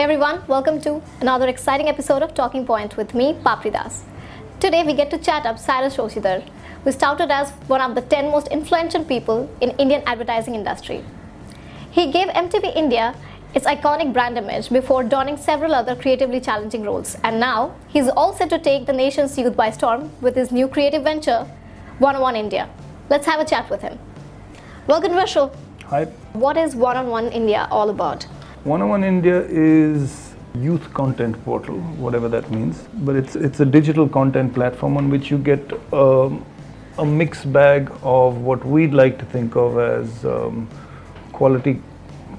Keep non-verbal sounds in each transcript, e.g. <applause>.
Hey everyone, welcome to another exciting episode of Talking Point with me, Papri Das. Today we get to chat up Cyrus Oshidar, who is touted as one of the 10 most influential people in Indian advertising industry. He gave MTV India its iconic brand image before donning several other creatively challenging roles. And now he's all set to take the nation's youth by storm with his new creative venture, 101 India. Let's have a chat with him. Welcome to our show. Hi. What is 101 India all about? 101 India is youth content portal, whatever that means. But it's it's a digital content platform on which you get um, a mixed bag of what we'd like to think of as um, quality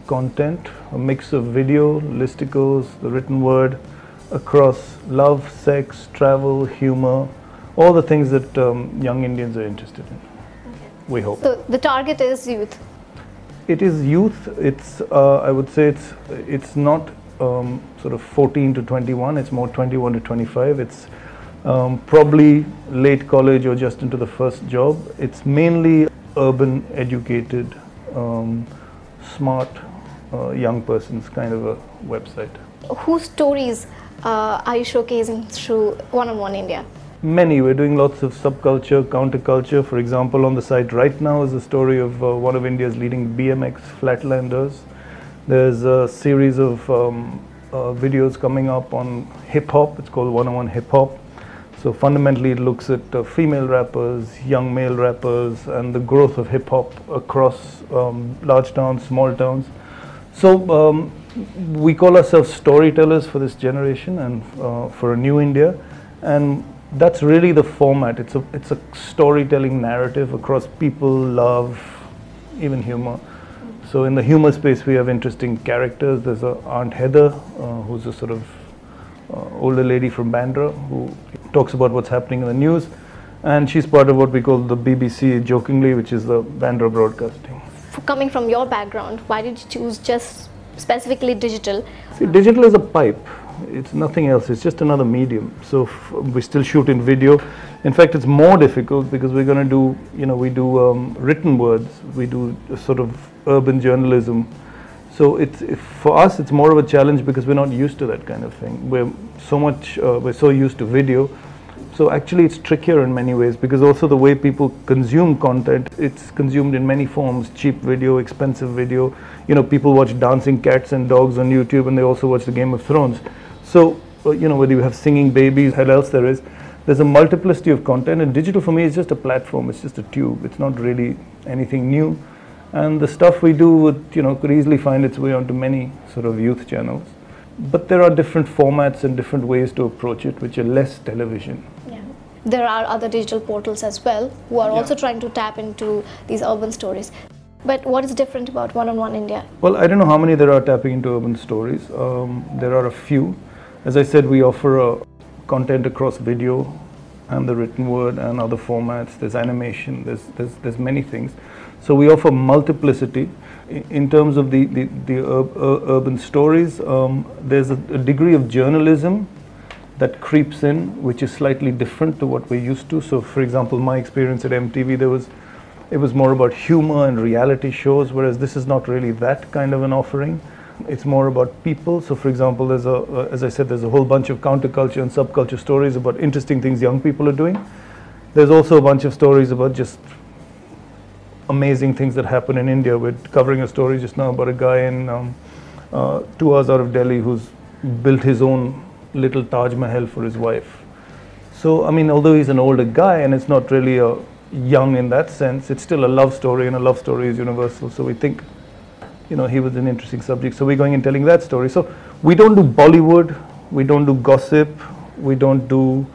content, a mix of video, listicles, the written word, across love, sex, travel, humor, all the things that um, young Indians are interested in. We hope. So the target is youth. It is youth. It's uh, I would say it's it's not um, sort of 14 to 21. It's more 21 to 25. It's um, probably late college or just into the first job. It's mainly urban, educated, um, smart uh, young persons kind of a website. Whose stories uh, are you showcasing through 101 India? Many. We're doing lots of subculture, counterculture. For example, on the site right now is the story of uh, one of India's leading BMX flatlanders. There's a series of um, uh, videos coming up on hip hop. It's called 101 Hip Hop. So fundamentally, it looks at uh, female rappers, young male rappers, and the growth of hip hop across um, large towns, small towns. So um, we call ourselves storytellers for this generation and uh, for a new India, and that's really the format. It's a it's a storytelling narrative across people, love, even humor. So in the humor space, we have interesting characters. There's a Aunt Heather, uh, who's a sort of uh, older lady from Bandra who talks about what's happening in the news, and she's part of what we call the BBC, jokingly, which is the Bandra Broadcasting. Coming from your background, why did you choose just specifically digital? See, digital is a pipe. It's nothing else. It's just another medium. So we still shoot in video. In fact, it's more difficult because we're going to do, you know, we do um, written words. We do sort of urban journalism. So it's for us, it's more of a challenge because we're not used to that kind of thing. We're so much, uh, we're so used to video. So actually, it's trickier in many ways because also the way people consume content, it's consumed in many forms: cheap video, expensive video. You know, people watch dancing cats and dogs on YouTube, and they also watch the Game of Thrones. So uh, you know, whether you have singing babies, what else there is, there's a multiplicity of content. And digital for me is just a platform. It's just a tube. It's not really anything new. And the stuff we do would, you know, could easily find its way onto many sort of youth channels. But there are different formats and different ways to approach it, which are less television. Yeah. There are other digital portals as well who are Yeah. also trying to tap into these urban stories. But what is different about 101 India? Well, I don't know how many there are tapping into urban stories. Um, there are a few. As I said, we offer content across video and the written word and other formats. There's animation. There's there's there's many things. So we offer multiplicity. In terms of the the, the ur- ur- urban stories, um, there's a, a degree of journalism that creeps in, which is slightly different to what we're used to. So, for example, my experience at MTV, there was it was more about humor and reality shows, whereas this is not really that kind of an offering. It's more about people. So, for example, there's a, uh, as I said, there's a whole bunch of counterculture and subculture stories about interesting things young people are doing. There's also a bunch of stories about just amazing things that happen in India. We're covering a story just now about a guy in um, uh, two hours out of Delhi who's built his own little Taj Mahal for his wife. So, I mean, although he's an older guy and it's not really a young in that sense, it's still a love story, and a love story is universal. So we think, you know, he was an interesting subject. So we're going and telling that story. So we don't do Bollywood, we don't do gossip, we don't do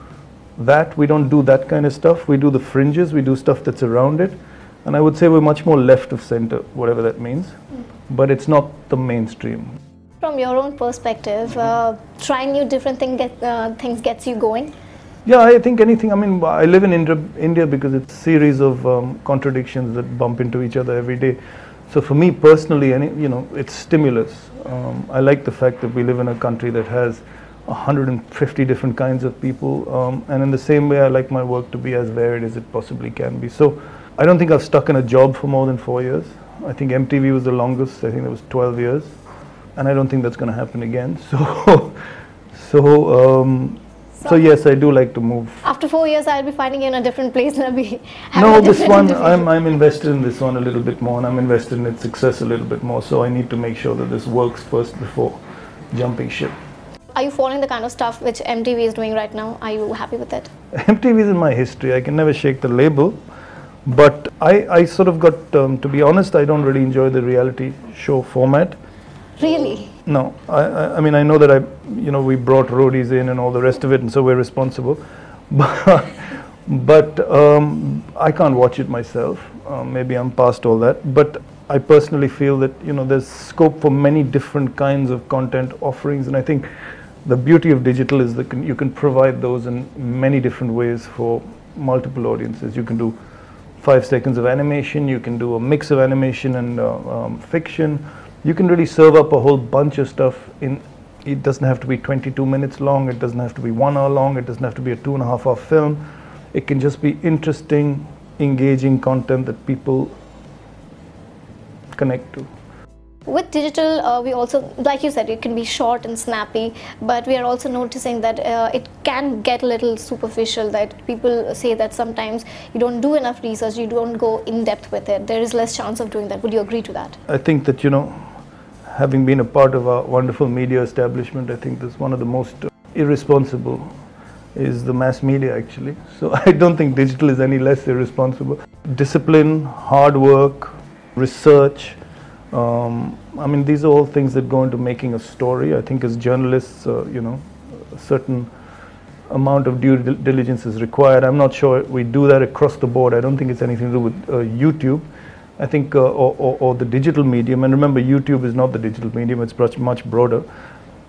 that, we don't do that kind of stuff. We do the fringes, we do stuff that's around it. And I would say we're much more left of center, whatever that means. But it's not the mainstream. From your own perspective, uh, trying new different thing get, uh, things gets you going. Yeah, I think anything. I mean, I live in India, India because it's a series of um, contradictions that bump into each other every day. So for me personally, any you know, it's stimulus. Um, I like the fact that we live in a country that has 150 different kinds of people, um, and in the same way, I like my work to be as varied as it possibly can be. So I don't think I've stuck in a job for more than four years. I think MTV was the longest. I think that was 12 years. and I don't think that's going to happen again. <laughs> So, so, um, so yes, I do like to move. After four years, I'll be finding you in a different place and I'll be. No, this one. <laughs> I'm, I'm invested in this one a little bit more, and I'm invested in its success a little bit more. So I need to make sure that this works first before jumping ship. Are you following the kind of stuff which MTV is doing right now? Are you happy with it? <laughs> MTV is in my history. I can never shake the label. But I, I sort of got, um, to be honest, I don't really enjoy the reality show format. Really? No, I, I, I mean, I know that I, you know, we brought roadies in and all the rest of it, and so we're responsible. <laughs> But, um, I can't watch it myself. Um, maybe I'm past all that. But I personally feel that, you know, there's scope for many different kinds of content offerings, and I think the beauty of digital is that you can provide those in many different ways for multiple audiences. You can do five seconds of animation, you can do a mix of animation and uh, um, fiction. You can really serve up a whole bunch of stuff in it doesn't have to be 22 minutes long, it doesn't have to be one hour long, it doesn't have to be a two and a half hour film. It can just be interesting, engaging content that people connect to. With digital, uh, we also, like you said, it can be short and snappy, but we are also noticing that uh, it can get a little superficial. That people say that sometimes you don't do enough research, you don't go in depth with it. There is less chance of doing that. Would you agree to that? I think that, you know, having been a part of a wonderful media establishment, I think that's one of the most irresponsible is the mass media actually. So <laughs> I don't think digital is any less irresponsible. Discipline, hard work, research. Um, I mean, these are all things that go into making a story. I think as journalists, uh, you know, a certain amount of due diligence is required. I'm not sure we do that across the board. I don't think it's anything to do with uh, YouTube. I think, uh, or, or, or the digital medium. And remember, YouTube is not the digital medium; it's much much broader.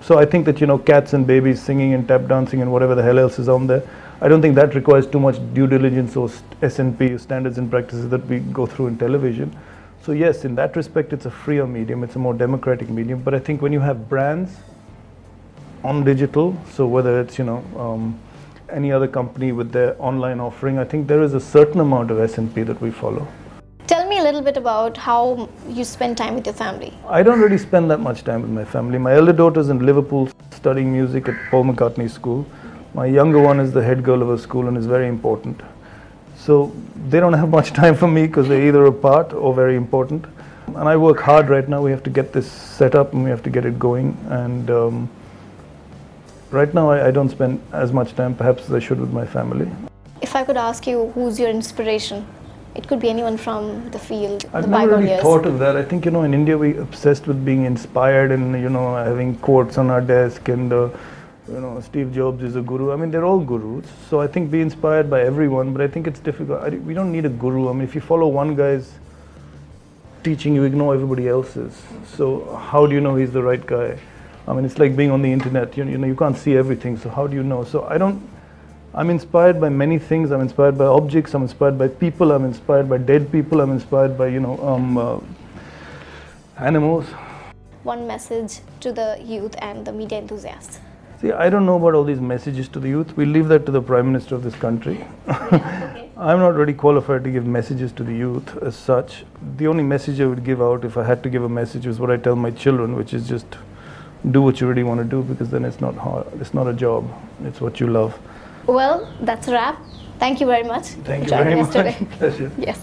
So I think that you know, cats and babies singing and tap dancing and whatever the hell else is on there. I don't think that requires too much due diligence or S&P standards and practices that we go through in television. So yes, in that respect, it's a freer medium. It's a more democratic medium. But I think when you have brands on digital, so whether it's you know um, any other company with their online offering, I think there is a certain amount of S&P that we follow. A little bit about how you spend time with your family. I don't really spend that much time with my family. My elder daughter's in Liverpool studying music at Paul McCartney School. My younger one is the head girl of her school and is very important. So they don't have much <laughs> time for me because they're either apart or very important. And I work hard right now. We have to get this set up and we have to get it going. And um, right now, I, I don't spend as much time perhaps as I should with my family. If I could ask you, who's your inspiration? It could be anyone from the field, I've the never really years. thought of that. I think you know in India we obsessed with being inspired and you know having quotes on our desk and uh, you know Steve Jobs is a guru. I mean they're all gurus. So I think be inspired by everyone. But I think it's difficult. I, we don't need a guru. I mean if you follow one guy's teaching, you ignore everybody else's. So how do you know he's the right guy? I mean it's like being on the internet. You, you know you can't see everything. So how do you know? So I don't. I'm inspired by many things. I'm inspired by objects. I'm inspired by people. I'm inspired by dead people. I'm inspired by you know um, uh, animals. One message to the youth and the media enthusiasts. See, I don't know about all these messages to the youth. We leave that to the prime minister of this country. <laughs> I'm not really qualified to give messages to the youth as such. The only message I would give out, if I had to give a message, is what I tell my children, which is just do what you really want to do, because then it's not hard. It's not a job. It's what you love. Well, that's a wrap. Thank you very much Thank for you very joining much. us today. Pleasure. Yes.